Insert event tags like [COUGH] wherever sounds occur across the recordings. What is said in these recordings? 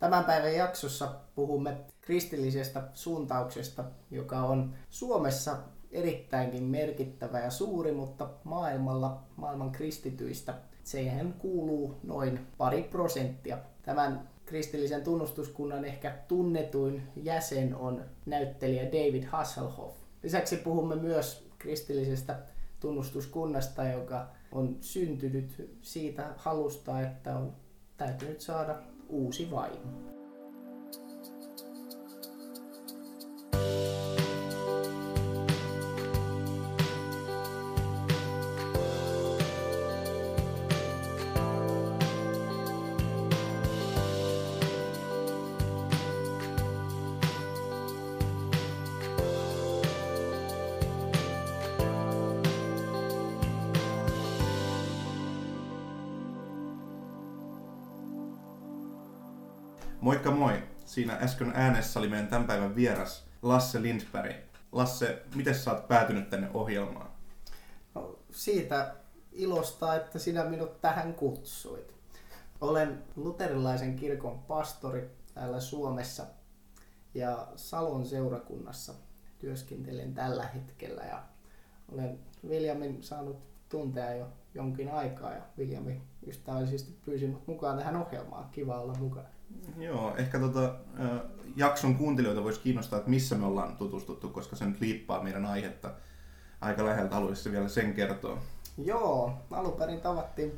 Tämän päivän jaksossa puhumme kristillisestä suuntauksesta, joka on Suomessa erittäinkin merkittävä ja suuri, mutta maailmalla maailman kristityistä siihen kuuluu noin pari prosenttia. Tämän kristillisen tunnustuskunnan ehkä tunnetuin jäsen on näyttelijä David Hasselhoff. Lisäksi puhumme myös kristillisestä tunnustuskunnasta, joka on syntynyt siitä halusta, että on täytynyt saada uusi vaimo. Siinä äsken äänessä oli meidän tämän päivän vieras Lasse Lindberg. Lasse, miten sä oot päätynyt tänne ohjelmaan? No, siitä ilosta, että sinä minut tähän kutsuit. Olen luterilaisen kirkon pastori täällä Suomessa ja Salon seurakunnassa työskentelen tällä hetkellä ja olen Viljamin saanut tuntea jo jonkin aikaa ja Viljami ystävällisesti pyysi mukaan tähän ohjelmaan. Kiva olla mukana. Joo, ehkä tota, jakson kuuntelijoita voisi kiinnostaa, että missä me ollaan tutustuttu, koska se nyt liippaa meidän aihetta aika läheltä. Haluaisitko vielä sen kertoa? Joo, alun perin tavattiin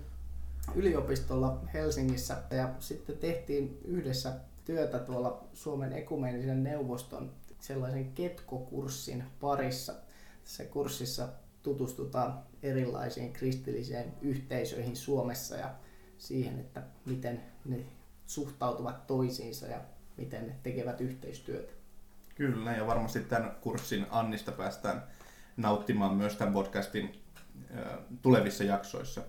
yliopistolla Helsingissä ja sitten tehtiin yhdessä työtä tuolla Suomen ekumeenisen neuvoston sellaisen ketkokurssin parissa. Tässä kurssissa tutustutaan erilaisiin kristillisiin yhteisöihin Suomessa ja siihen, että miten ne suhtautuvat toisiinsa ja miten ne tekevät yhteistyötä. Kyllä, ja varmasti tämän kurssin Annista päästään nauttimaan myös tämän podcastin tulevissa jaksoissa.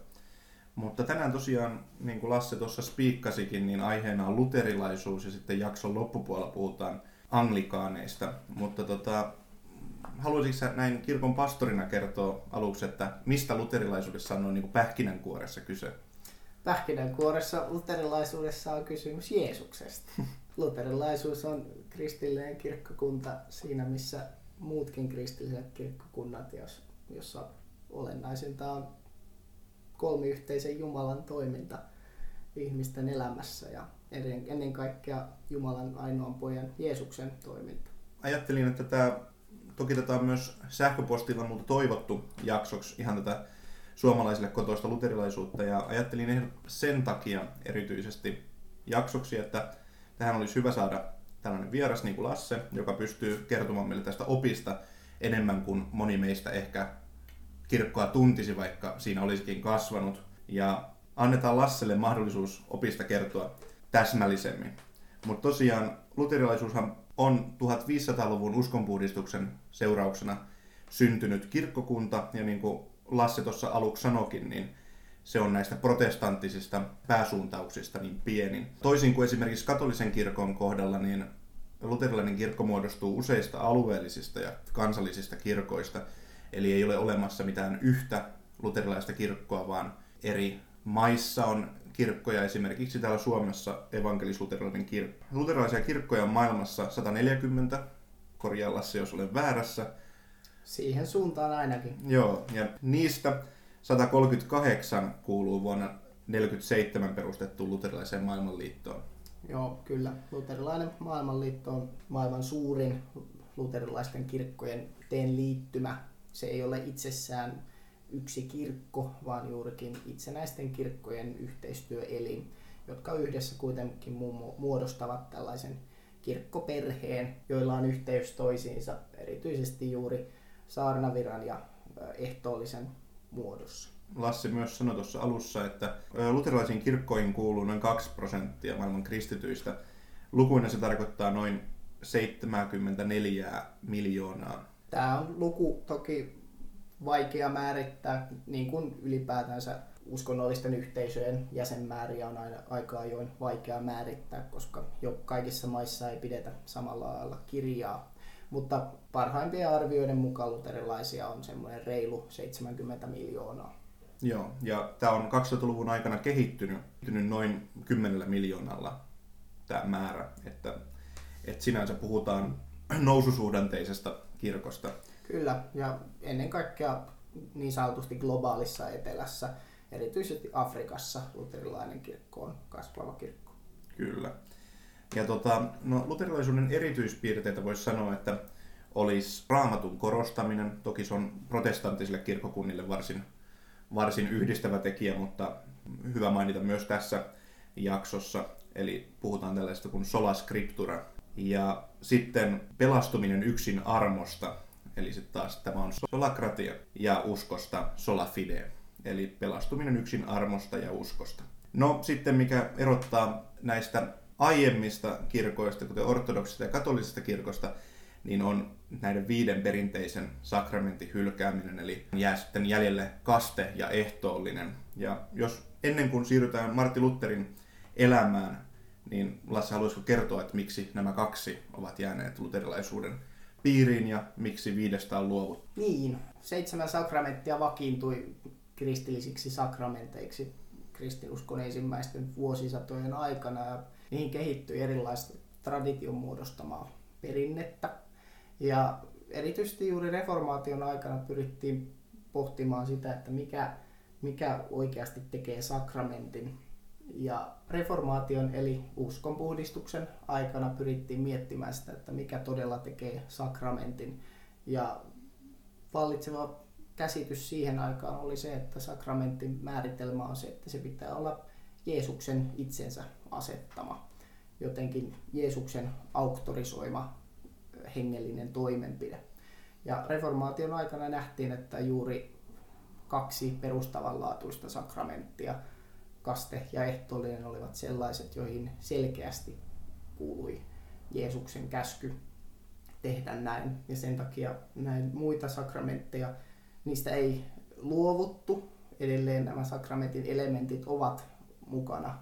Mutta tänään tosiaan, niin kuin Lasse tuossa spiikkasikin, niin aiheena on luterilaisuus ja sitten jakson loppupuolella puhutaan anglikaaneista. Mutta tota, haluaisitko sä näin kirkon pastorina kertoa aluksi, että mistä luterilaisuudessa on noin niin pähkinänkuoressa kyse? Pähkinänkuoressa luterilaisuudessa on kysymys Jeesuksesta. [LAUGHS] Luterilaisuus on kristillinen kirkkokunta siinä, missä muutkin kristilliset kirkkokunnat, jossa olennaisinta on kolmiyhteisen Jumalan toiminta ihmisten elämässä ja ennen kaikkea Jumalan ainoan pojan Jeesuksen toiminta. Ajattelin, että tämä toki tätä on myös sähköpostilla mutta toivottu jaksoksi ihan tätä suomalaisille kotoista luterilaisuutta ja ajattelin sen takia erityisesti jaksoksi, että tähän olisi hyvä saada tällainen vieras niin kuin Lasse, joka pystyy kertomaan meille tästä opista enemmän kuin moni meistä ehkä kirkkoa tuntisi, vaikka siinä olisikin kasvanut. Ja annetaan Lasselle mahdollisuus opista kertoa täsmällisemmin. Mutta tosiaan luterilaisuushan on 1500-luvun uskonpuhdistuksen seurauksena syntynyt kirkkokunta, ja niin kuin Lasse tuossa aluksi sanokin, niin se on näistä protestanttisista pääsuuntauksista niin pienin. Toisin kuin esimerkiksi katolisen kirkon kohdalla, niin luterilainen kirkko muodostuu useista alueellisista ja kansallisista kirkoista, eli ei ole olemassa mitään yhtä luterilaista kirkkoa, vaan eri maissa on kirkkoja, esimerkiksi täällä Suomessa evankelis-luterilainen kirkko. Luterilaisia kirkkoja on maailmassa 140, korjaa Lasse, jos olen väärässä. Siihen suuntaan ainakin. Joo, ja niistä 138 kuuluu vuonna 1947 perustettuun luterilaiseen maailmanliittoon. Joo, kyllä. Luterilainen maailmanliitto on maailman suurin luterilaisten kirkkojen teen liittymä. Se ei ole itsessään yksi kirkko, vaan juurikin itsenäisten kirkkojen yhteistyöelin, jotka yhdessä kuitenkin muodostavat tällaisen kirkkoperheen, joilla on yhteys toisiinsa, erityisesti juuri saarnaviran ja ehtoollisen muodossa. Lassi myös sanoi tuossa alussa, että luterilaisiin kirkkoihin kuuluu noin 2 prosenttia maailman kristityistä. Lukuina se tarkoittaa noin 74 miljoonaa. Tämä on luku toki vaikea määrittää, niin kuin ylipäätänsä uskonnollisten yhteisöjen jäsenmääriä on aina aika ajoin vaikea määrittää, koska jo kaikissa maissa ei pidetä samalla lailla kirjaa. Mutta parhaimpien arvioiden mukaan luterilaisia on semmoinen reilu 70 miljoonaa. Joo, ja tämä on 2000-luvun aikana kehittynyt, kehittynyt noin 10 miljoonalla tämä määrä. Että, että sinänsä puhutaan [CLEARS THROAT] noususuhdanteisesta kirkosta. Kyllä, ja ennen kaikkea niin sanotusti globaalissa etelässä, erityisesti Afrikassa luterilainen kirkko on kasvava kirkko. Kyllä. Ja tota, no, luterilaisuuden erityispiirteitä voisi sanoa, että olisi raamatun korostaminen. Toki se on protestanttisille kirkkokunnille varsin, varsin yhdistävä tekijä, mutta hyvä mainita myös tässä jaksossa. Eli puhutaan tällaista kuin sola scriptura. Ja sitten pelastuminen yksin armosta, eli sitten taas tämä on solakratia ja uskosta sola fide, eli pelastuminen yksin armosta ja uskosta. No sitten mikä erottaa näistä aiemmista kirkoista, kuten ortodoksista ja katolisesta kirkosta, niin on näiden viiden perinteisen sakramentin hylkääminen, eli jää sitten jäljelle kaste ja ehtoollinen. Ja jos ennen kuin siirrytään Martti Lutherin elämään, niin Lasse, haluaisiko kertoa, että miksi nämä kaksi ovat jääneet luterilaisuuden piiriin ja miksi viidestä on luovuttu? Niin, seitsemän sakramenttia vakiintui kristillisiksi sakramenteiksi kristinuskon ensimmäisten vuosisatojen aikana ja niihin kehittyi erilaista tradition muodostamaa perinnettä. Ja erityisesti juuri reformaation aikana pyrittiin pohtimaan sitä, että mikä, mikä oikeasti tekee sakramentin. Ja reformaation eli uskonpuhdistuksen aikana pyrittiin miettimään sitä, että mikä todella tekee sakramentin. Ja vallitseva käsitys siihen aikaan oli se, että sakramentin määritelmä on se, että se pitää olla Jeesuksen itsensä asettama, jotenkin Jeesuksen auktorisoima hengellinen toimenpide. Ja reformaation aikana nähtiin, että juuri kaksi perustavanlaatuista sakramenttia, kaste ja ehtoollinen, olivat sellaiset, joihin selkeästi kuului Jeesuksen käsky tehdä näin. Ja sen takia näin muita sakramentteja, niistä ei luovuttu. Edelleen nämä sakramentin elementit ovat mukana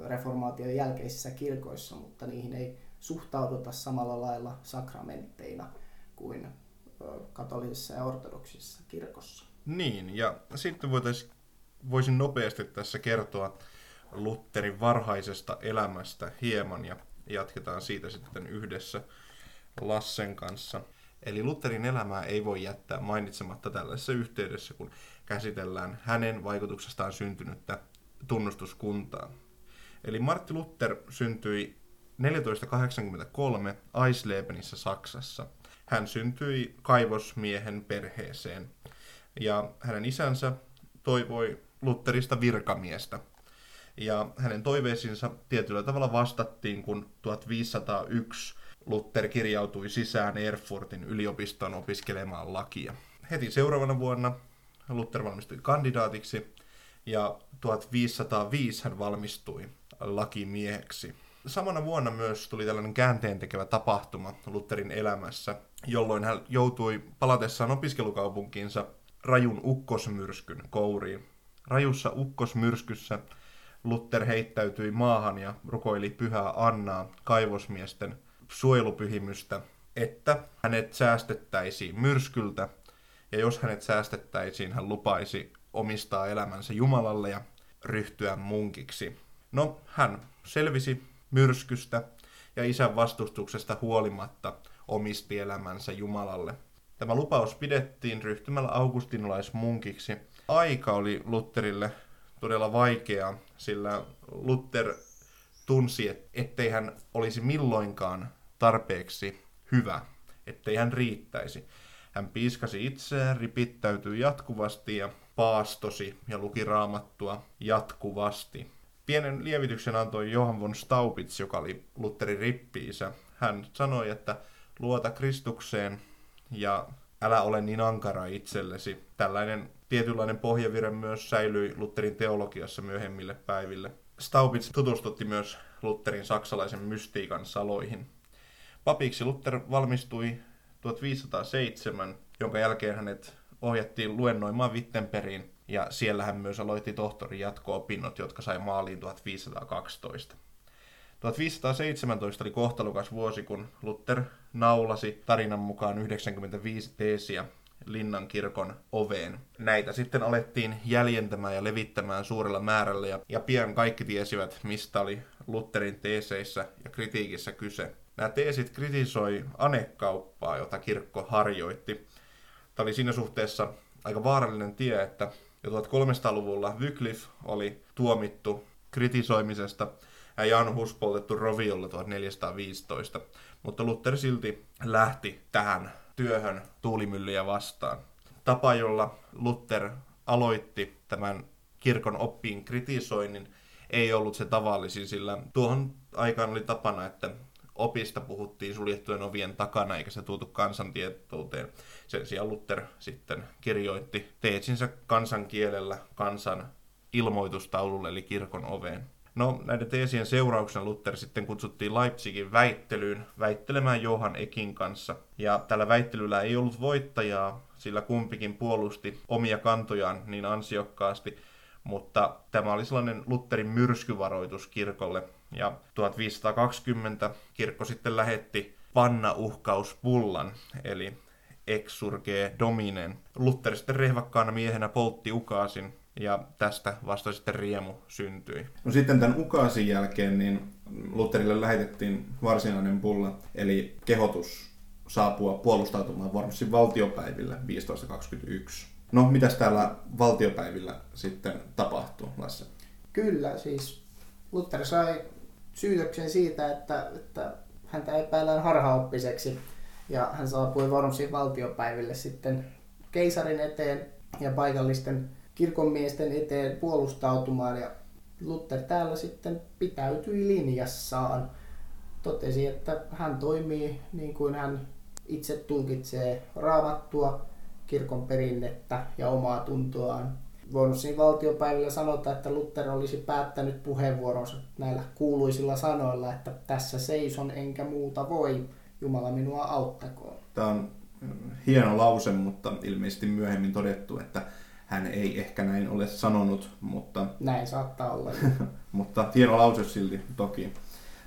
reformaation jälkeisissä kirkoissa, mutta niihin ei suhtauduta samalla lailla sakramentteina kuin katolisessa ja ortodoksisessa kirkossa. Niin, ja sitten voitais, voisin nopeasti tässä kertoa Lutterin varhaisesta elämästä hieman ja jatketaan siitä sitten yhdessä Lassen kanssa. Eli Lutterin elämää ei voi jättää mainitsematta tällaisessa yhteydessä, kun käsitellään hänen vaikutuksestaan syntynyttä tunnustuskuntaa. Eli Martti Luther syntyi 1483 Eislebenissä Saksassa. Hän syntyi kaivosmiehen perheeseen ja hänen isänsä toivoi Lutterista virkamiestä. Ja hänen toiveisiinsa tietyllä tavalla vastattiin, kun 1501 Luther kirjautui sisään Erfurtin yliopistoon opiskelemaan lakia. Heti seuraavana vuonna Luther valmistui kandidaatiksi ja 1505 hän valmistui lakimieheksi. Samana vuonna myös tuli tällainen käänteen tekevä tapahtuma Lutherin elämässä, jolloin hän joutui palatessaan opiskelukaupunkiinsa rajun ukkosmyrskyn kouriin. Rajussa ukkosmyrskyssä Luther heittäytyi maahan ja rukoili pyhää Annaa kaivosmiesten suojelupyhimystä, että hänet säästettäisiin myrskyltä, ja jos hänet säästettäisiin, hän lupaisi omistaa elämänsä Jumalalle ja ryhtyä munkiksi. No, hän selvisi myrskystä ja isän vastustuksesta huolimatta omisti elämänsä Jumalalle. Tämä lupaus pidettiin ryhtymällä augustinolaismunkiksi. Aika oli Lutterille todella vaikeaa, sillä Luther tunsi, ettei hän olisi milloinkaan tarpeeksi hyvä, ettei hän riittäisi. Hän piiskasi itseään, ripittäytyi jatkuvasti ja paastosi ja luki raamattua jatkuvasti. Pienen lievityksen antoi Johann von Staupitz, joka oli Lutherin rippiisä. Hän sanoi, että luota Kristukseen ja älä ole niin ankara itsellesi. Tällainen tietynlainen pohjavire myös säilyi Lutherin teologiassa myöhemmille päiville. Staupitz tutustutti myös Lutherin saksalaisen mystiikan saloihin. Papiksi Luther valmistui 1507, jonka jälkeen hänet ohjattiin luennoimaan Wittenbergiin ja siellä hän myös aloitti tohtorin jatko-opinnot, jotka sai maaliin 1512. 1517 oli kohtalukas vuosi, kun Luther naulasi tarinan mukaan 95 teesiä Linnan kirkon oveen. Näitä sitten alettiin jäljentämään ja levittämään suurella määrällä ja, ja pian kaikki tiesivät, mistä oli Lutherin teeseissä ja kritiikissä kyse. Nämä teesit kritisoi anekauppaa, jota kirkko harjoitti. Tämä oli siinä suhteessa aika vaarallinen tie, että jo 1300-luvulla Wycliffe oli tuomittu kritisoimisesta ja Jan Hus poltettu roviolla 1415, mutta Luther silti lähti tähän työhön tuulimyllyjä vastaan. Tapa, jolla Luther aloitti tämän kirkon oppiin kritisoinnin, ei ollut se tavallisin, sillä tuohon aikaan oli tapana, että opista puhuttiin suljettujen ovien takana, eikä se tuotu kansantietouteen. Sen sijaan Luther sitten kirjoitti teetsinsä kansankielellä kansan ilmoitustaululle, eli kirkon oveen. No, näiden teesien seurauksena Luther sitten kutsuttiin Leipzigin väittelyyn väittelemään Johan Ekin kanssa. Ja tällä väittelyllä ei ollut voittajaa, sillä kumpikin puolusti omia kantojaan niin ansiokkaasti, mutta tämä oli sellainen Lutherin myrskyvaroitus kirkolle. Ja 1520 kirkko sitten lähetti panna-uhkauspullan, eli exurge dominen. Luther sitten rehvakkaana miehenä poltti ukaasin ja tästä vasta sitten riemu syntyi. No sitten tämän ukaasin jälkeen niin Lutherille lähetettiin varsinainen pulla, eli kehotus saapua puolustautumaan Wormsin valtiopäivillä 1521. No, mitäs täällä valtiopäivillä sitten tapahtuu, Lasse? Kyllä, siis Luther sai syytöksen siitä, että, että häntä epäillään harhaoppiseksi ja hän saapui Wormsin valtiopäiville sitten keisarin eteen ja paikallisten kirkonmiesten eteen puolustautumaan ja Luther täällä sitten pitäytyi linjassaan. Totesi, että hän toimii niin kuin hän itse tulkitsee raamattua, kirkon perinnettä ja omaa tuntoaan. Vormsin valtiopäivillä sanotaan, että Luther olisi päättänyt puheenvuoronsa näillä kuuluisilla sanoilla, että tässä seison enkä muuta voi, Jumala minua auttakoon. Tämä on hieno lause, mutta ilmeisesti myöhemmin todettu, että hän ei ehkä näin ole sanonut, mutta... Näin saattaa olla. [LAUGHS] mutta hieno lause silti toki.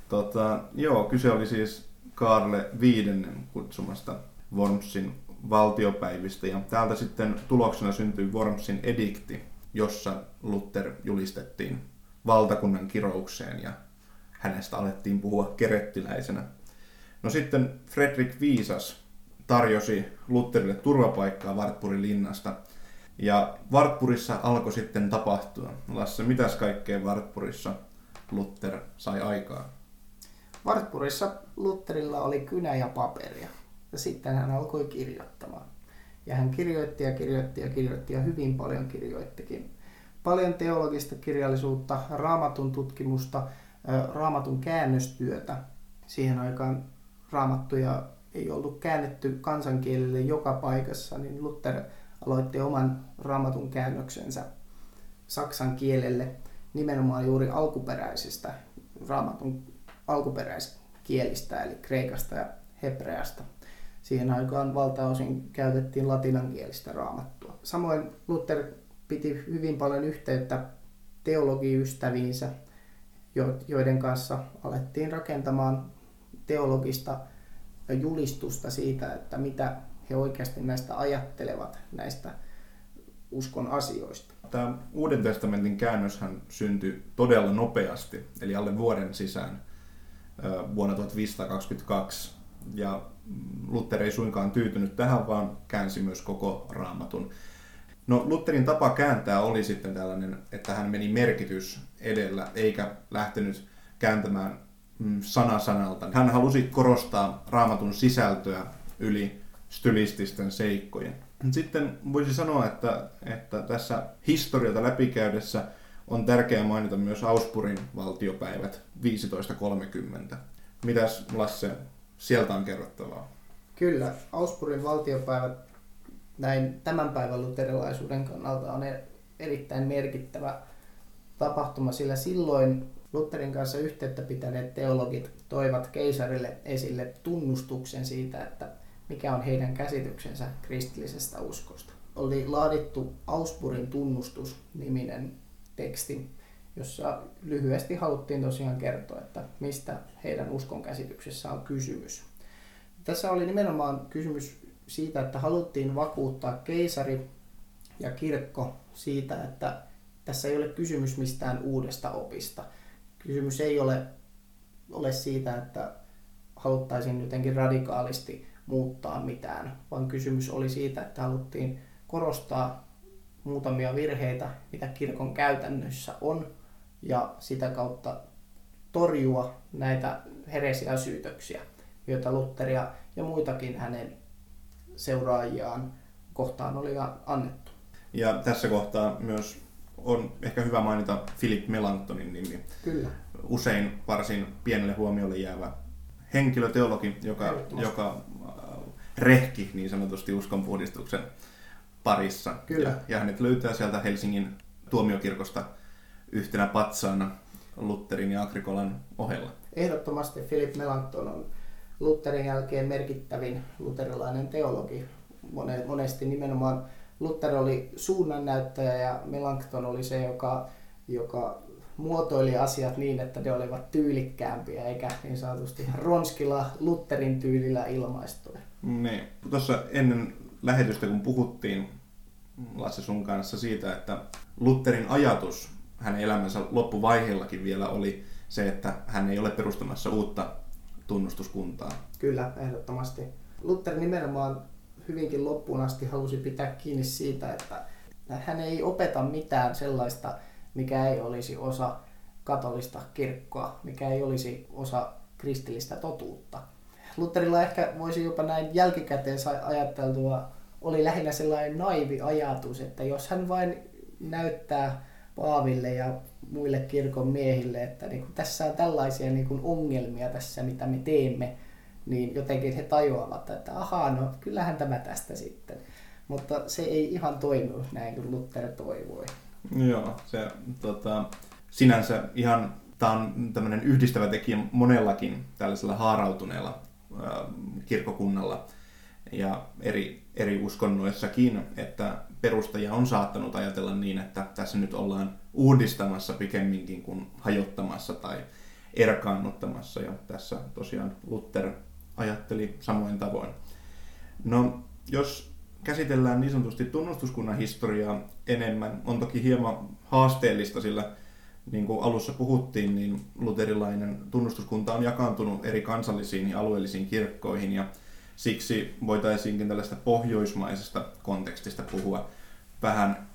Tota, joo, kyse oli siis Karle viidennen kutsumasta Wormsin valtiopäivistä. Ja täältä sitten tuloksena syntyi Wormsin edikti, jossa Luther julistettiin valtakunnan kiroukseen ja hänestä alettiin puhua kerettiläisenä. No sitten Fredrik Viisas tarjosi Lutherille turvapaikkaa Wartburgin linnasta – ja Wartburgissa alkoi sitten tapahtua. Lasse, mitäs kaikkea Wartburgissa Luther sai aikaan? Wartburgissa Lutherilla oli kynä ja paperia. Ja sitten hän alkoi kirjoittamaan. Ja hän kirjoitti ja kirjoitti ja kirjoitti ja hyvin paljon kirjoittikin. Paljon teologista kirjallisuutta, raamatun tutkimusta, raamatun käännöstyötä. Siihen aikaan raamattuja ei ollut käännetty kansankielelle joka paikassa, niin Luther aloitti oman raamatun käännöksensä saksan kielelle nimenomaan juuri alkuperäisistä raamatun alkuperäiskielistä, eli kreikasta ja hebreasta. Siihen aikaan valtaosin käytettiin latinankielistä raamattua. Samoin Luther piti hyvin paljon yhteyttä teologiystäviinsä, joiden kanssa alettiin rakentamaan teologista julistusta siitä, että mitä he oikeasti näistä ajattelevat, näistä uskon asioista. Tämä Uuden testamentin käännöshän syntyi todella nopeasti, eli alle vuoden sisään vuonna 1522. Ja Luther ei suinkaan tyytynyt tähän, vaan käänsi myös koko raamatun. No Lutherin tapa kääntää oli sitten tällainen, että hän meni merkitys edellä, eikä lähtenyt kääntämään mm, sana sanalta. Hän halusi korostaa raamatun sisältöä yli stylististen seikkojen. Sitten voisi sanoa, että, että tässä historiata läpikäydessä on tärkeää mainita myös Auspurin valtiopäivät 1530. Mitäs Lasse, sieltä on kerrottavaa? Kyllä, Auspurin valtiopäivät näin tämän päivän luterilaisuuden kannalta on erittäin merkittävä tapahtuma, sillä silloin Lutherin kanssa yhteyttä pitäneet teologit toivat keisarille esille tunnustuksen siitä, että mikä on heidän käsityksensä kristillisestä uskosta. Oli laadittu Auspurin tunnustus-niminen teksti, jossa lyhyesti haluttiin tosiaan kertoa, että mistä heidän uskon käsityksessä on kysymys. Tässä oli nimenomaan kysymys siitä, että haluttiin vakuuttaa keisari ja kirkko siitä, että tässä ei ole kysymys mistään uudesta opista. Kysymys ei ole, ole siitä, että haluttaisiin jotenkin radikaalisti muuttaa mitään, vaan kysymys oli siitä, että haluttiin korostaa muutamia virheitä, mitä kirkon käytännössä on, ja sitä kautta torjua näitä heresia syytöksiä, joita Lutteria ja muitakin hänen seuraajiaan kohtaan oli annettu. Ja tässä kohtaa myös on ehkä hyvä mainita Philip Melanchtonin nimi. Kyllä. Usein varsin pienelle huomiolle jäävä henkilöteologi, joka, joka äh, rehki niin sanotusti uskonpuhdistuksen parissa. Kyllä. Ja, ja hänet löytää sieltä Helsingin tuomiokirkosta yhtenä patsaana Lutterin ja Agrikolan ohella. Ehdottomasti Philip Melanchthon on Lutterin jälkeen merkittävin luterilainen teologi. Monesti nimenomaan Luther oli suunnannäyttäjä ja Melanchthon oli se, joka, joka muotoili asiat niin, että ne olivat tyylikkäämpiä eikä niin sanotusti ronskilla Lutherin tyylillä ilmaistuja. Niin. Tuossa ennen lähetystä, kun puhuttiin Lasse sun kanssa siitä, että Lutherin ajatus hänen elämänsä loppuvaiheellakin vielä oli se, että hän ei ole perustamassa uutta tunnustuskuntaa. Kyllä, ehdottomasti. Luther nimenomaan hyvinkin loppuun asti halusi pitää kiinni siitä, että hän ei opeta mitään sellaista, mikä ei olisi osa katolista kirkkoa, mikä ei olisi osa kristillistä totuutta. Lutherilla ehkä voisi jopa näin jälkikäteen ajateltua, oli lähinnä sellainen naivi ajatus, että jos hän vain näyttää Paaville ja muille kirkon miehille, että niin kuin tässä on tällaisia niin kuin ongelmia tässä, mitä me teemme, niin jotenkin he tajuavat, että ahaa, no kyllähän tämä tästä sitten. Mutta se ei ihan toiminut näin kuin Luther toivoi. Joo, se tota, sinänsä ihan, tämä on tämmöinen yhdistävä tekijä monellakin tällaisella haarautuneella äh, kirkokunnalla ja eri, eri uskonnoissakin, että perustaja on saattanut ajatella niin, että tässä nyt ollaan uudistamassa pikemminkin kuin hajottamassa tai erkaannuttamassa. Ja tässä tosiaan Luther ajatteli samoin tavoin. No, jos käsitellään niin sanotusti tunnustuskunnan historiaa enemmän, on toki hieman haasteellista, sillä niin kuin alussa puhuttiin, niin luterilainen tunnustuskunta on jakaantunut eri kansallisiin ja alueellisiin kirkkoihin ja siksi voitaisiinkin tällaista pohjoismaisesta kontekstista puhua vähän,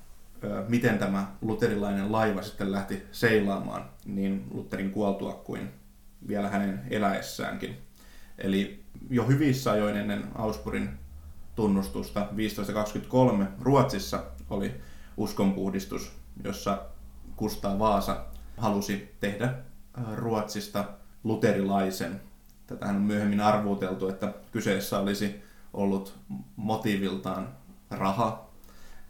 miten tämä luterilainen laiva sitten lähti seilaamaan niin Lutherin kuoltua kuin vielä hänen eläessäänkin. Eli jo hyvissä ajoin ennen Augsburgin tunnustusta 1523 Ruotsissa oli uskonpuhdistus, jossa Kustaa Vaasa halusi tehdä Ruotsista luterilaisen. Tätähän on myöhemmin arvuuteltu, että kyseessä olisi ollut motiiviltaan raha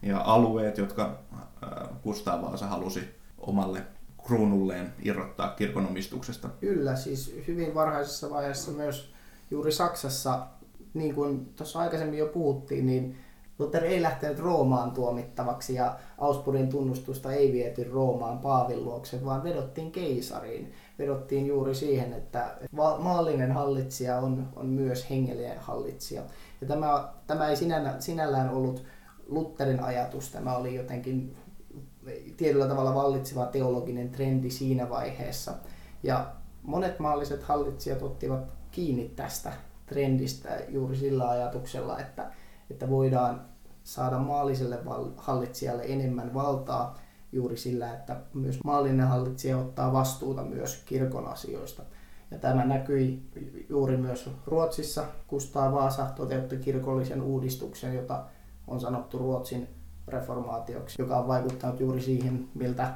ja alueet, jotka äh, Kustaa Vaasa halusi omalle kruunulleen irrottaa kirkonomistuksesta. Kyllä, siis hyvin varhaisessa vaiheessa myös juuri Saksassa, niin kuin tuossa aikaisemmin jo puhuttiin, niin Luther ei lähtenyt Roomaan tuomittavaksi ja Augsburgin tunnustusta ei viety Roomaan Paavin luokse, vaan vedottiin keisariin. Vedottiin juuri siihen, että maallinen hallitsija on, on myös hengellinen hallitsija. Ja tämä, tämä ei sinällään, sinällään ollut Lutherin ajatus, tämä oli jotenkin tietyllä tavalla vallitseva teologinen trendi siinä vaiheessa. Ja monet maalliset hallitsijat ottivat kiinni tästä trendistä juuri sillä ajatuksella, että, että voidaan saada maalliselle hallitsijalle enemmän valtaa juuri sillä, että myös maallinen hallitsija ottaa vastuuta myös kirkon asioista. Ja tämä näkyi juuri myös Ruotsissa. Kustaa Vaasa toteutti kirkollisen uudistuksen, jota on sanottu Ruotsin reformaatioksi, joka on vaikuttanut juuri siihen, miltä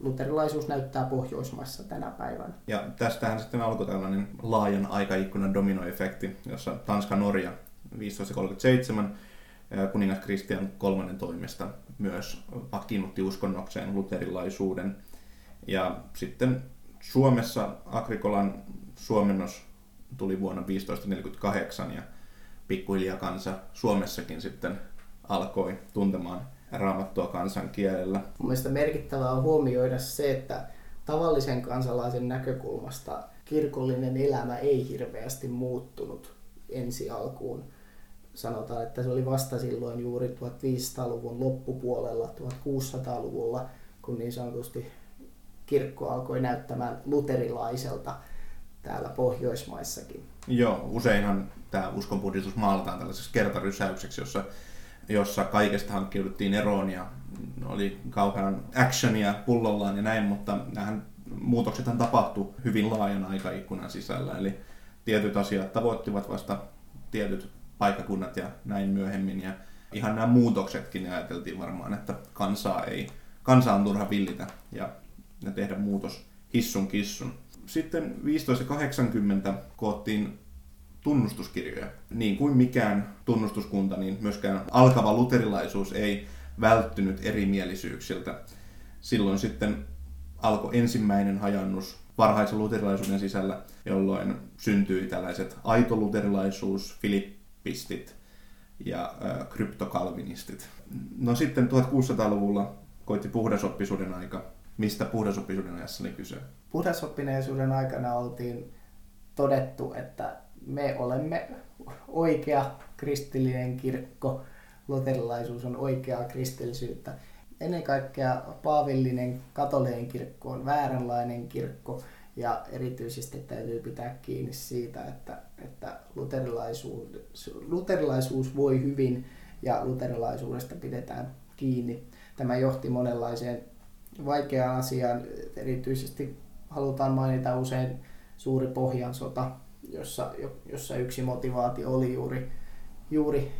luterilaisuus näyttää Pohjoismaissa tänä päivänä. Ja tästähän sitten alkoi tällainen laajan aikaikkunan dominoefekti, jossa Tanska-Norja 1537 kuningas Kristian kolmannen toimesta myös vakiinnutti uskonnokseen luterilaisuuden. Ja sitten Suomessa Agrikolan suomennos tuli vuonna 1548 ja pikkuhiljaa kansa Suomessakin sitten alkoi tuntemaan raamattua kansankielellä. Mielestäni merkittävää on huomioida se, että tavallisen kansalaisen näkökulmasta kirkollinen elämä ei hirveästi muuttunut ensi alkuun. Sanotaan, että se oli vasta silloin juuri 1500-luvun loppupuolella, 1600-luvulla, kun niin sanotusti kirkko alkoi näyttämään luterilaiselta täällä Pohjoismaissakin. Joo, useinhan tämä uskonpuhdistus maalataan tällaiseksi kertarysäykseksi, jossa, jossa kaikesta hankkiuduttiin eroon ja oli kauhean actionia pullollaan ja näin, mutta nämähän muutoksethan tapahtui hyvin laajan aikaikkunan sisällä, eli tietyt asiat tavoittivat vasta tietyt paikakunnat ja näin myöhemmin, ja ihan nämä muutoksetkin ajateltiin varmaan, että kansaa ei, kansa on turha villitä ja, ja tehdä muutos hissun kissun. Sitten 1580 koottiin tunnustuskirjoja. Niin kuin mikään tunnustuskunta, niin myöskään alkava luterilaisuus ei välttynyt erimielisyyksiltä. Silloin sitten alkoi ensimmäinen hajannus varhaisen luterilaisuuden sisällä, jolloin syntyi tällaiset aitoluterilaisuus, filippistit ja äh, kryptokalvinistit. No sitten 1600-luvulla koitti puhdasoppisuuden aika. Mistä puhdasoppisuuden ajassa oli kyse? Puhdasoppineisuuden aikana oltiin todettu, että me olemme oikea kristillinen kirkko, luterilaisuus on oikeaa kristillisyyttä. Ennen kaikkea paavillinen katolinen kirkko on vääränlainen kirkko ja erityisesti täytyy pitää kiinni siitä, että, että luterilaisuus, luterilaisuus voi hyvin ja luterilaisuudesta pidetään kiinni. Tämä johti monenlaiseen vaikeaan asiaan. Erityisesti halutaan mainita usein suuri Pohjansota, jossa, jossa yksi motivaatio oli juuri, juuri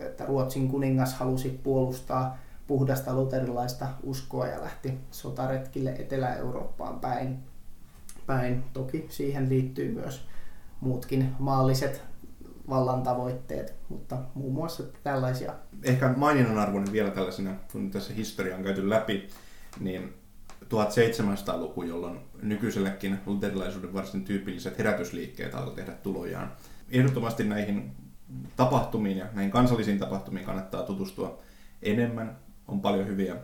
että Ruotsin kuningas halusi puolustaa puhdasta luterilaista uskoa ja lähti sotaretkille Etelä-Eurooppaan päin. päin. Toki siihen liittyy myös muutkin maalliset vallan tavoitteet, mutta muun muassa tällaisia. Ehkä maininnan arvoinen vielä tällaisena, kun tässä historia on käyty läpi, niin 1700-luku, jolloin nykyisellekin luterilaisuuden varsin tyypilliset herätysliikkeet alkoi tehdä tulojaan. Ehdottomasti näihin tapahtumiin ja näihin kansallisiin tapahtumiin kannattaa tutustua enemmän. On paljon hyviä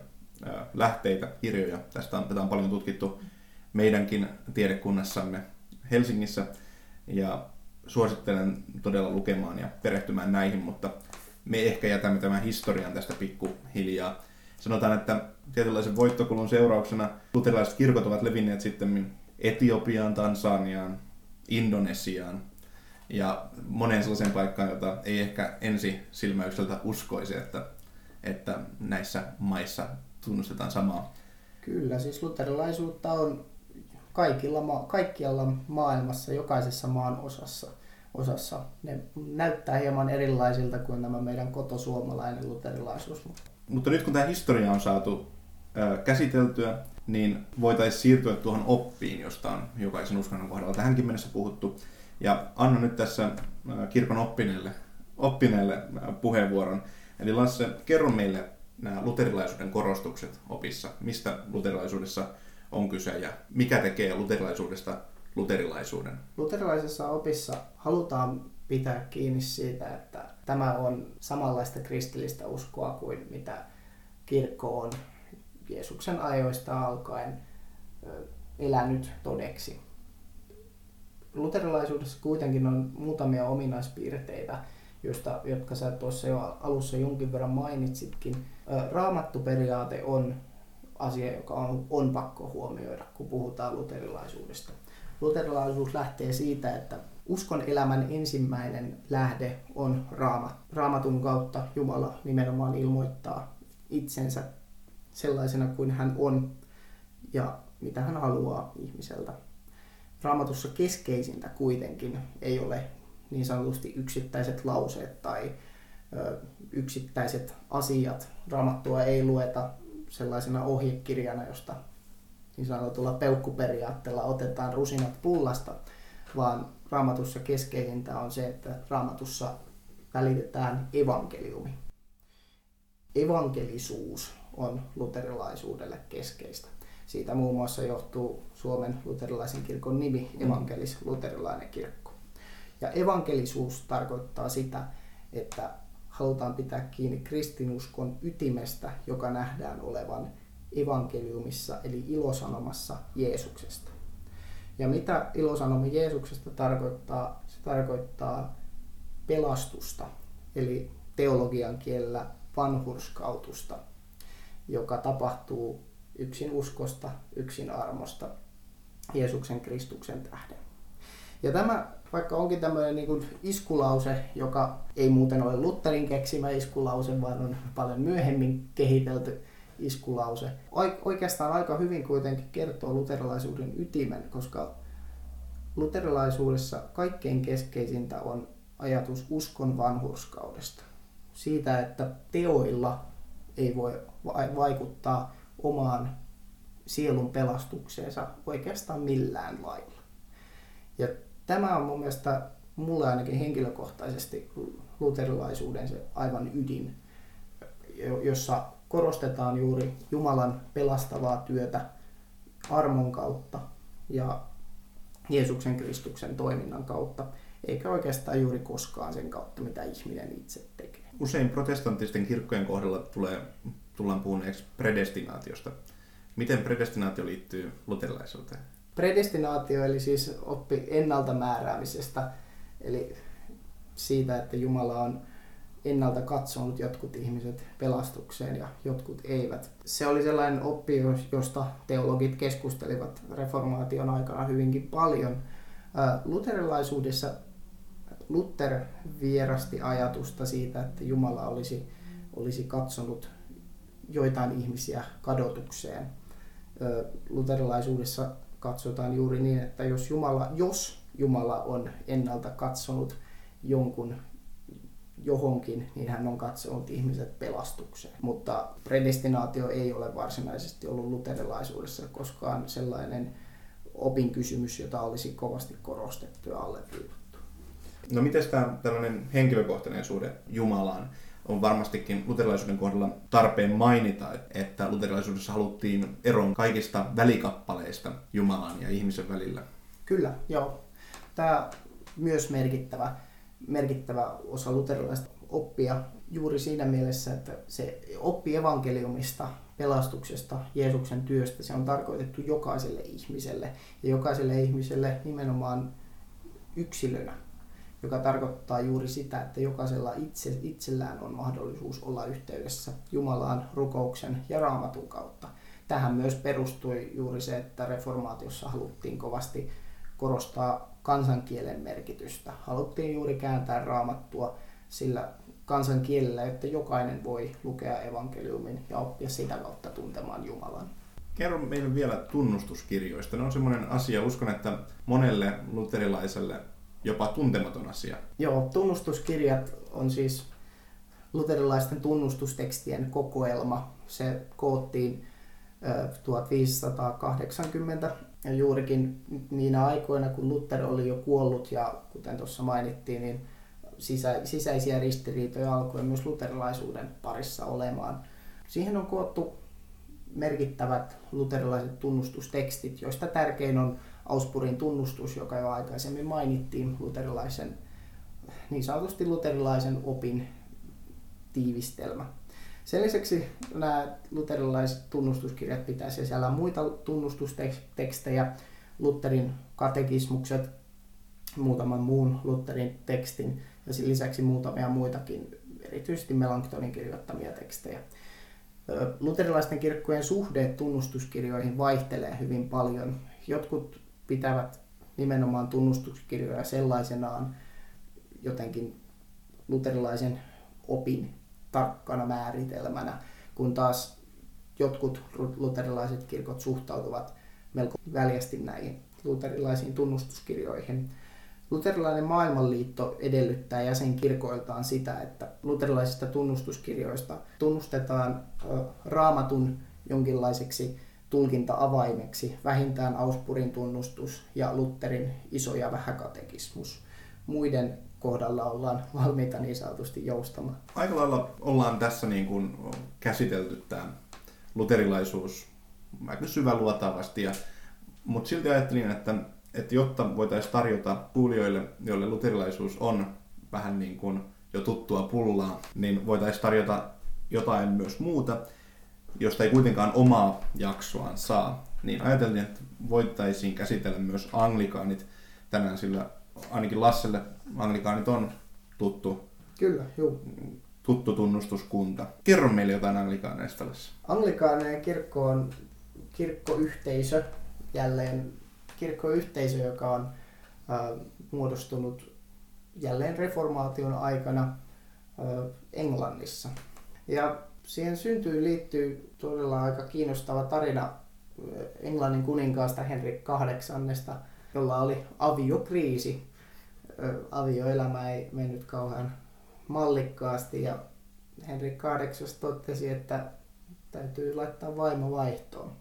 lähteitä, kirjoja. Tästä on, tätä on paljon tutkittu meidänkin tiedekunnassamme Helsingissä. Ja suosittelen todella lukemaan ja perehtymään näihin, mutta me ehkä jätämme tämän historian tästä pikkuhiljaa. Sanotaan, että tietynlaisen voittokulun seurauksena luterilaiset kirkot ovat levinneet sitten Etiopiaan, Tansaniaan, Indonesiaan ja moneen sellaiseen paikkaan, jota ei ehkä ensi silmäykseltä uskoisi, että, että näissä maissa tunnustetaan samaa. Kyllä, siis luterilaisuutta on kaikilla, kaikkialla maailmassa, jokaisessa maan osassa. osassa. Ne näyttää hieman erilaisilta kuin nämä meidän kotosuomalainen luterilaisuus. Mutta nyt kun tämä historia on saatu käsiteltyä, niin voitaisiin siirtyä tuohon oppiin, josta on jokaisen uskonnon kohdalla tähänkin mennessä puhuttu. Ja anna nyt tässä kirkon oppineelle, oppineelle puheenvuoron. Eli Lasse, kerro meille nämä luterilaisuuden korostukset opissa. Mistä luterilaisuudessa on kyse ja mikä tekee luterilaisuudesta luterilaisuuden? Luterilaisessa opissa halutaan pitää kiinni siitä, että tämä on samanlaista kristillistä uskoa kuin mitä kirkko on Jeesuksen ajoista alkaen elänyt todeksi. Luterilaisuudessa kuitenkin on muutamia ominaispiirteitä, joista, jotka sä tuossa jo alussa jonkin verran mainitsitkin. Raamattuperiaate on asia, joka on, on pakko huomioida, kun puhutaan luterilaisuudesta. Luterilaisuus lähtee siitä, että uskon elämän ensimmäinen lähde on raamat. Raamatun kautta Jumala nimenomaan ilmoittaa itsensä sellaisena kuin hän on ja mitä hän haluaa ihmiseltä. Raamatussa keskeisintä kuitenkin ei ole niin sanotusti yksittäiset lauseet tai ö, yksittäiset asiat. Raamattua ei lueta sellaisena ohjekirjana, josta niin sanotulla peukkuperiaatteella otetaan rusinat pullasta, vaan raamatussa keskeisintä on se, että raamatussa välitetään evankeliumi. Evankelisuus on luterilaisuudelle keskeistä. Siitä muun muassa johtuu Suomen luterilaisen kirkon nimi, evankelis-luterilainen kirkko. Ja evankelisuus tarkoittaa sitä, että halutaan pitää kiinni kristinuskon ytimestä, joka nähdään olevan evankeliumissa eli ilosanomassa Jeesuksesta. Ja mitä ilosanoma Jeesuksesta tarkoittaa? Se tarkoittaa pelastusta, eli teologian kielellä vanhurskautusta, joka tapahtuu yksin uskosta, yksin armosta, Jeesuksen Kristuksen tähden. Ja tämä, vaikka onkin tämmöinen niin kuin iskulause, joka ei muuten ole Lutherin keksimä iskulause, vaan on paljon myöhemmin kehitelty iskulause, oikeastaan aika hyvin kuitenkin kertoo luterilaisuuden ytimen, koska luterilaisuudessa kaikkein keskeisintä on ajatus uskon vanhurskaudesta. Siitä, että teoilla ei voi vaikuttaa omaan sielun pelastukseensa oikeastaan millään lailla. Ja tämä on mun mielestä mulle ainakin henkilökohtaisesti luterilaisuuden se aivan ydin, jossa korostetaan juuri Jumalan pelastavaa työtä armon kautta ja Jeesuksen Kristuksen toiminnan kautta, eikä oikeastaan juuri koskaan sen kautta, mitä ihminen itse tekee. Usein protestantisten kirkkojen kohdalla tulee, tullaan puhuneeksi predestinaatiosta. Miten predestinaatio liittyy luterilaisuuteen? Predestinaatio eli siis oppi ennalta määräämisestä, eli siitä, että Jumala on ennalta katsonut jotkut ihmiset pelastukseen ja jotkut eivät. Se oli sellainen oppi, josta teologit keskustelivat reformaation aikana hyvinkin paljon. Luterilaisuudessa Luther vierasti ajatusta siitä, että Jumala olisi, olisi katsonut joitain ihmisiä kadotukseen. Luterilaisuudessa katsotaan juuri niin, että jos Jumala, jos Jumala on ennalta katsonut jonkun johonkin, niin hän on katsonut ihmiset pelastukseen. Mutta predestinaatio ei ole varsinaisesti ollut luterilaisuudessa koskaan sellainen opin kysymys, jota olisi kovasti korostettu ja alleviivattu. No miten tämä tällainen henkilökohtainen suhde Jumalaan? On varmastikin luterilaisuuden kohdalla tarpeen mainita, että luterilaisuudessa haluttiin eroon kaikista välikappaleista Jumalan ja ihmisen välillä. Kyllä, joo. Tämä myös merkittävä merkittävä osa luterilaista oppia juuri siinä mielessä, että se oppi evankeliumista, pelastuksesta, Jeesuksen työstä, se on tarkoitettu jokaiselle ihmiselle ja jokaiselle ihmiselle nimenomaan yksilönä, joka tarkoittaa juuri sitä, että jokaisella itse, itsellään on mahdollisuus olla yhteydessä Jumalaan rukouksen ja raamatun kautta. Tähän myös perustui juuri se, että reformaatiossa haluttiin kovasti korostaa kansankielen merkitystä. Haluttiin juuri kääntää raamattua sillä kansankielellä, että jokainen voi lukea evankeliumin ja oppia sitä kautta tuntemaan Jumalan. Kerro meille vielä tunnustuskirjoista. Ne on semmoinen asia, uskon, että monelle luterilaiselle jopa tuntematon asia. Joo, tunnustuskirjat on siis luterilaisten tunnustustekstien kokoelma. Se koottiin 1580 ja juurikin niinä aikoina, kun Luther oli jo kuollut ja kuten tuossa mainittiin, niin sisä, sisäisiä ristiriitoja alkoi myös luterilaisuuden parissa olemaan. Siihen on koottu merkittävät luterilaiset tunnustustekstit, joista tärkein on Auspurin tunnustus, joka jo aikaisemmin mainittiin, luterilaisen, niin sanotusti luterilaisen opin tiivistelmä. Sen lisäksi nämä luterilaiset tunnustuskirjat pitää sisällä muita tunnustustekstejä, Lutherin katekismukset, muutaman muun Lutherin tekstin ja sen lisäksi muutamia muitakin, erityisesti Melanktonin kirjoittamia tekstejä. Luterilaisten kirkkojen suhde tunnustuskirjoihin vaihtelee hyvin paljon. Jotkut pitävät nimenomaan tunnustuskirjoja sellaisenaan jotenkin luterilaisen opin tarkkana määritelmänä, kun taas jotkut luterilaiset kirkot suhtautuvat melko väljästi näihin luterilaisiin tunnustuskirjoihin. Luterilainen maailmanliitto edellyttää jäsenkirkoiltaan sitä, että luterilaisista tunnustuskirjoista tunnustetaan raamatun jonkinlaiseksi tulkinta-avaimeksi, vähintään Auspurin tunnustus ja Lutherin iso- ja vähäkatekismus. Muiden kohdalla ollaan valmiita niin sanotusti joustamaan. Aika lailla ollaan tässä niin kuin käsitelty tämä luterilaisuus aika syväluotaavasti, ja, mutta silti ajattelin, että, että jotta voitaisiin tarjota kuulijoille, joille luterilaisuus on vähän niin kuin jo tuttua pullaa, niin voitaisiin tarjota jotain myös muuta, josta ei kuitenkaan omaa jaksoaan saa. Niin ajateltiin, että voitaisiin käsitellä myös anglikaanit tänään, sillä ainakin Lasselle anglikaanit on tuttu, Kyllä, juu. tuttu tunnustuskunta. Kerro meille jotain anglikaaneista tässä. Anglikaaninen kirkko on kirkkoyhteisö, jälleen kirkkoyhteisö, joka on äh, muodostunut jälleen reformaation aikana äh, Englannissa. Ja siihen syntyy liittyy todella aika kiinnostava tarina äh, Englannin kuninkaasta Henrik VIII, jolla oli aviokriisi. Äh, avioelämä ei mennyt kauhean mallikkaasti ja Henrik VIII totesi, että täytyy laittaa vaimo vaihtoon.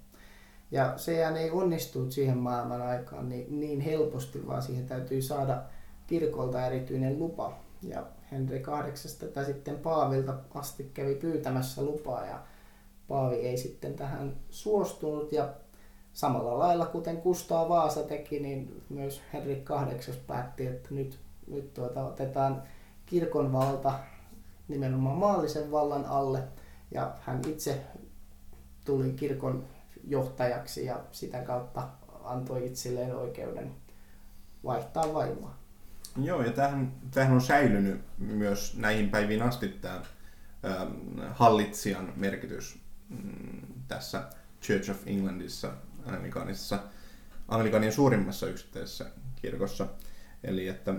Ja sehän ei onnistunut siihen maailman aikaan niin, niin helposti, vaan siihen täytyy saada kirkolta erityinen lupa. Ja Henri VIII tätä sitten Paavilta asti kävi pyytämässä lupaa ja Paavi ei sitten tähän suostunut ja samalla lailla kuten Kustaa Vaasa teki, niin myös Henri VIII päätti, että nyt, nyt tuota, otetaan kirkon valta nimenomaan maallisen vallan alle ja hän itse tuli kirkon johtajaksi ja sitä kautta antoi itselleen oikeuden vaihtaa vaimoa. Joo, ja tämähän, tämähän on säilynyt myös näihin päiviin asti tämä ähm, hallitsijan merkitys mm, tässä Church of Englandissa, anglikaanisessa, anglikaanien suurimmassa yksittäisessä kirkossa. Eli että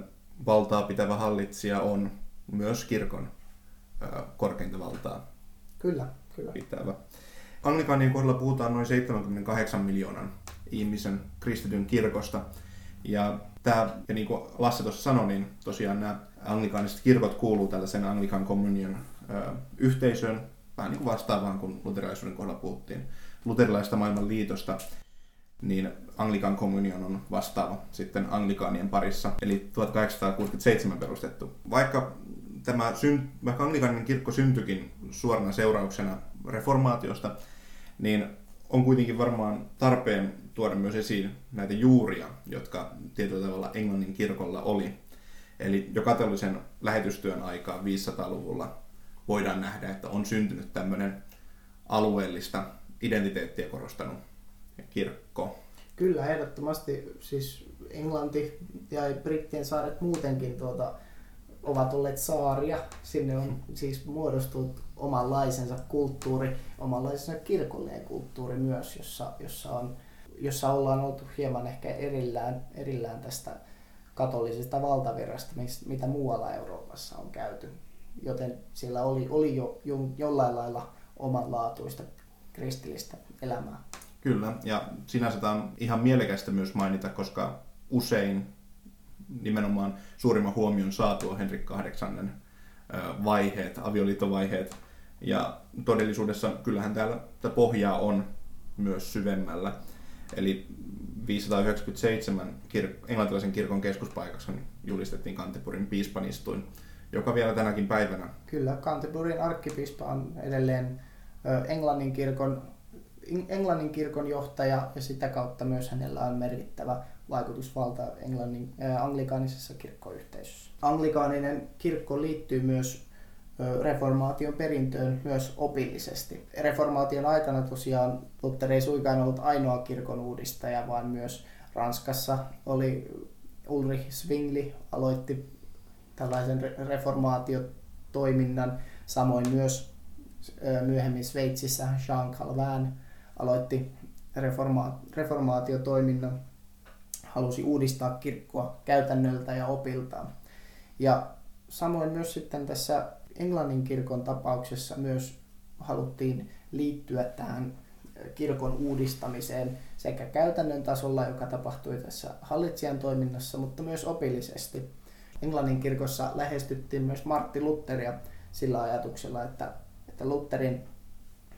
valtaa pitävä hallitsija on myös kirkon äh, korkeinta valtaa Kyllä, kyllä. pitävä. Anglikaanien kohdalla puhutaan noin 78 miljoonan ihmisen kristityn kirkosta. Ja tämä, ja niin kuin Lasse tuossa sanoi, niin tosiaan nämä anglikaaniset kirkot kuuluu tällaisen Anglican Communion ö, yhteisöön, vähän niin kuin vastaavaan kuin luterilaisuuden kohdalla puhuttiin luterilaista maailman liitosta, niin Anglican Communion on vastaava sitten anglikaanien parissa, eli 1867 perustettu. Vaikka tämä vaikka anglikaaninen kirkko syntyikin suorana seurauksena reformaatiosta, niin on kuitenkin varmaan tarpeen tuoda myös esiin näitä juuria, jotka tietyllä tavalla Englannin kirkolla oli. Eli jo katolisen lähetystyön aikaa 500-luvulla voidaan nähdä, että on syntynyt tämmöinen alueellista identiteettiä korostanut kirkko. Kyllä, ehdottomasti. Siis Englanti ja Brittien saaret muutenkin tuota, ovat olleet saaria. Sinne on siis muodostunut omanlaisensa kulttuuri, omanlaisensa kirkollinen kulttuuri myös, jossa, jossa, on, jossa ollaan oltu hieman ehkä erillään, erillään tästä katolisesta valtavirrasta, mitä muualla Euroopassa on käyty. Joten siellä oli, oli jo, jo jollain lailla omanlaatuista kristillistä elämää. Kyllä, ja sinänsä tämä on ihan mielekästä myös mainita, koska usein nimenomaan suurimman huomion saa tuo Henrik VIII vaiheet, avioliitovaiheet. Ja todellisuudessa kyllähän täällä tätä pohjaa on myös syvemmällä. Eli 597 kir- englantilaisen kirkon keskuspaikaksi julistettiin Canterburyn piispanistuin, joka vielä tänäkin päivänä. Kyllä, Canterburyn arkkipiispa on edelleen Englannin kirkon, Englannin kirkon johtaja ja sitä kautta myös hänellä on merkittävä vaikutusvalta Englannin äh, anglikaanisessa kirkkoyhteisössä. Anglikaaninen kirkko liittyy myös reformaation perintöön myös opillisesti. Reformaation aikana tosiaan Luther ei suinkaan ollut ainoa kirkon uudistaja, vaan myös Ranskassa oli Ulrich Zwingli aloitti tällaisen reformaatiotoiminnan. Samoin myös myöhemmin Sveitsissä Jean Calvin aloitti reforma- reformaatiotoiminnan halusi uudistaa kirkkoa käytännöltä ja opiltaan. Ja samoin myös sitten tässä Englannin kirkon tapauksessa myös haluttiin liittyä tähän kirkon uudistamiseen sekä käytännön tasolla, joka tapahtui tässä hallitsijan toiminnassa, mutta myös opillisesti. Englannin kirkossa lähestyttiin myös Martti Lutheria sillä ajatuksella, että, että Lutherin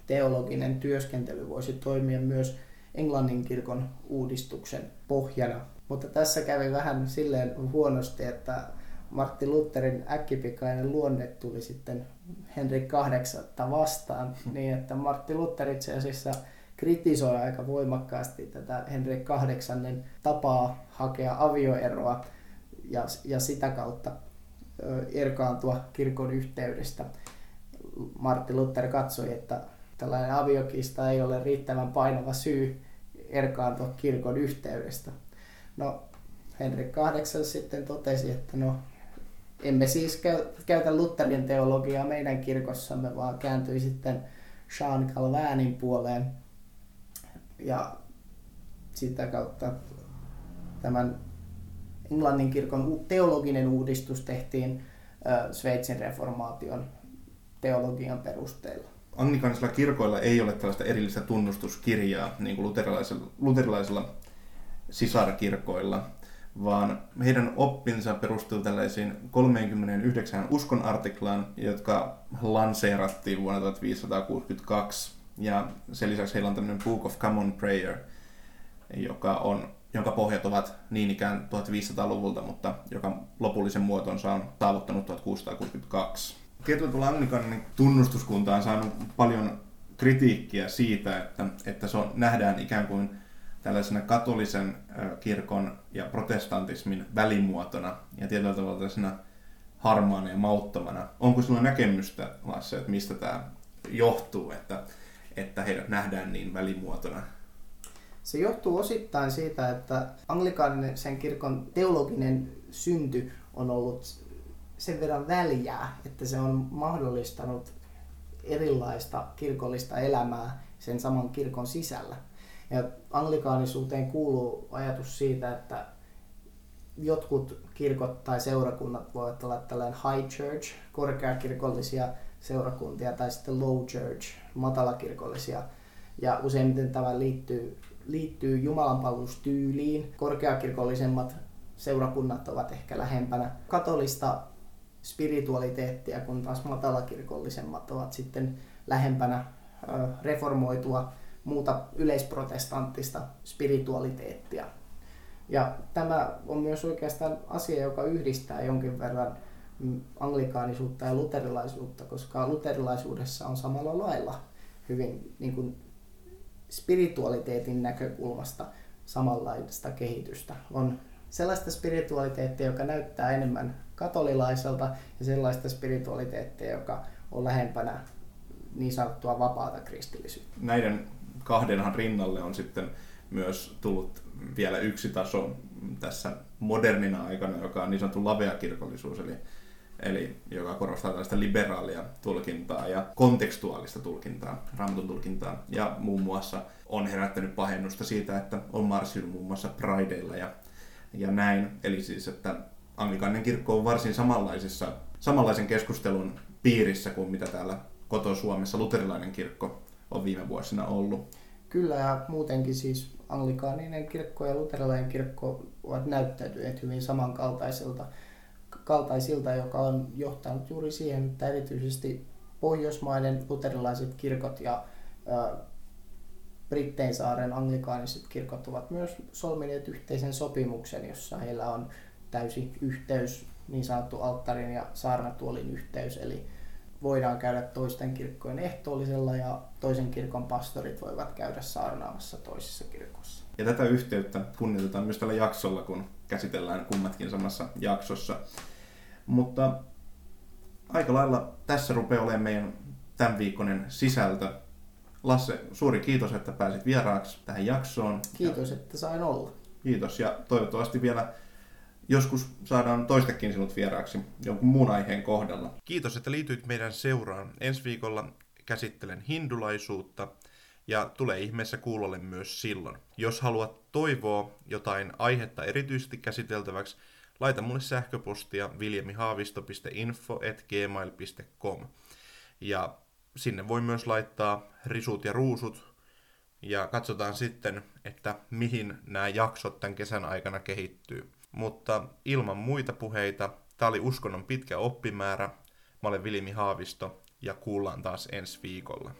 teologinen työskentely voisi toimia myös Englannin kirkon uudistuksen pohjana. Mutta tässä kävi vähän silleen huonosti, että Martti Lutherin äkkipikainen luonne tuli sitten Henrik VIII vastaan, niin että Martti Luther itse asiassa kritisoi aika voimakkaasti tätä Henrik VIII tapaa hakea avioeroa ja, ja sitä kautta erkaantua kirkon yhteydestä. Martti Luther katsoi, että tällainen aviokista ei ole riittävän painava syy erkaantua kirkon yhteydestä. No, Henrik VIII sitten totesi, että no, emme siis käytä Lutherin teologiaa meidän kirkossamme, vaan kääntyi sitten Jean Calvinin puoleen. Ja sitä kautta tämän Englannin kirkon teologinen uudistus tehtiin Sveitsin reformaation teologian perusteella. Anglikaanisilla kirkoilla ei ole tällaista erillistä tunnustuskirjaa, niin kuin luterilaisilla, luterilaisilla sisarkirkoilla, vaan heidän oppinsa perustuu tällaisiin 39 uskon artiklaan, jotka lanseerattiin vuonna 1562. Ja sen lisäksi heillä on tämmöinen Book of Common Prayer, joka on, jonka pohjat ovat niin ikään 1500-luvulta, mutta joka lopullisen muotonsa on saavuttanut 1662. Tietyllä tavalla anglikanin tunnustuskunta on saanut paljon kritiikkiä siitä, että, että se on, nähdään ikään kuin tällaisena katolisen kirkon ja protestantismin välimuotona ja tietyllä tavalla tällaisena harmaana ja mauttomana. Onko sinulla näkemystä, Lasse, että mistä tämä johtuu, että, että heidät nähdään niin välimuotona? Se johtuu osittain siitä, että anglikaanisen kirkon teologinen synty on ollut sen verran väljää, että se on mahdollistanut erilaista kirkollista elämää sen saman kirkon sisällä. Ja anglikaanisuuteen kuuluu ajatus siitä, että jotkut kirkot tai seurakunnat voivat olla tällainen high church, korkeakirkollisia seurakuntia, tai sitten low church, matalakirkollisia. Ja useimmiten tämä liittyy, liittyy jumalanpalvelustyyliin. Korkeakirkollisemmat seurakunnat ovat ehkä lähempänä katolista spiritualiteettia, kun taas matalakirkollisemmat ovat sitten lähempänä reformoitua muuta yleisprotestanttista spiritualiteettia. Ja tämä on myös oikeastaan asia, joka yhdistää jonkin verran anglikaanisuutta ja luterilaisuutta, koska luterilaisuudessa on samalla lailla hyvin niin kuin spiritualiteetin näkökulmasta samanlaista kehitystä. On sellaista spiritualiteettia, joka näyttää enemmän katolilaiselta ja sellaista spiritualiteettia, joka on lähempänä niin sanottua vapaata kristillisyyttä. Näiden kahdenhan rinnalle on sitten myös tullut vielä yksi taso tässä modernina aikana, joka on niin sanottu laveakirkollisuus, eli, eli joka korostaa tällaista liberaalia tulkintaa ja kontekstuaalista tulkintaa, raamatun tulkintaa. Ja muun muassa on herättänyt pahennusta siitä, että on marssinut muun muassa Prideilla ja, ja näin. Eli siis, että anglikainen kirkko on varsin samanlaisessa, samanlaisen keskustelun piirissä kuin mitä täällä koto-Suomessa luterilainen kirkko on viime vuosina ollut. Kyllä ja muutenkin siis anglikaaninen kirkko ja luterilainen kirkko ovat näyttäytyneet hyvin samankaltaisilta, kaltaisilta, joka on johtanut juuri siihen, että erityisesti pohjoismaiden luterilaiset kirkot ja ä, Britteinsaaren anglikaaniset kirkot ovat myös solmineet yhteisen sopimuksen, jossa heillä on täysi yhteys, niin sanottu alttarin ja saarnatuolin yhteys, eli voidaan käydä toisten kirkkojen ehtoollisella ja toisen kirkon pastorit voivat käydä saarnaamassa toisessa kirkossa. Ja tätä yhteyttä kunnioitetaan myös tällä jaksolla, kun käsitellään kummatkin samassa jaksossa. Mutta aika lailla tässä rupeaa olemaan meidän tämän viikkoinen sisältö. Lasse, suuri kiitos, että pääsit vieraaksi tähän jaksoon. Kiitos, ja... että sain olla. Kiitos ja toivottavasti vielä joskus saadaan toistakin sinut vieraaksi jonkun muun aiheen kohdalla. Kiitos, että liityit meidän seuraan. Ensi viikolla käsittelen hindulaisuutta ja tulee ihmeessä kuulolle myös silloin. Jos haluat toivoa jotain aihetta erityisesti käsiteltäväksi, laita mulle sähköpostia viljamihaavisto.info.gmail.com ja sinne voi myös laittaa risut ja ruusut ja katsotaan sitten, että mihin nämä jaksot tämän kesän aikana kehittyy. Mutta ilman muita puheita, tämä oli uskonnon pitkä oppimäärä. Mä olen Vilimi Haavisto ja kuullaan taas ensi viikolla.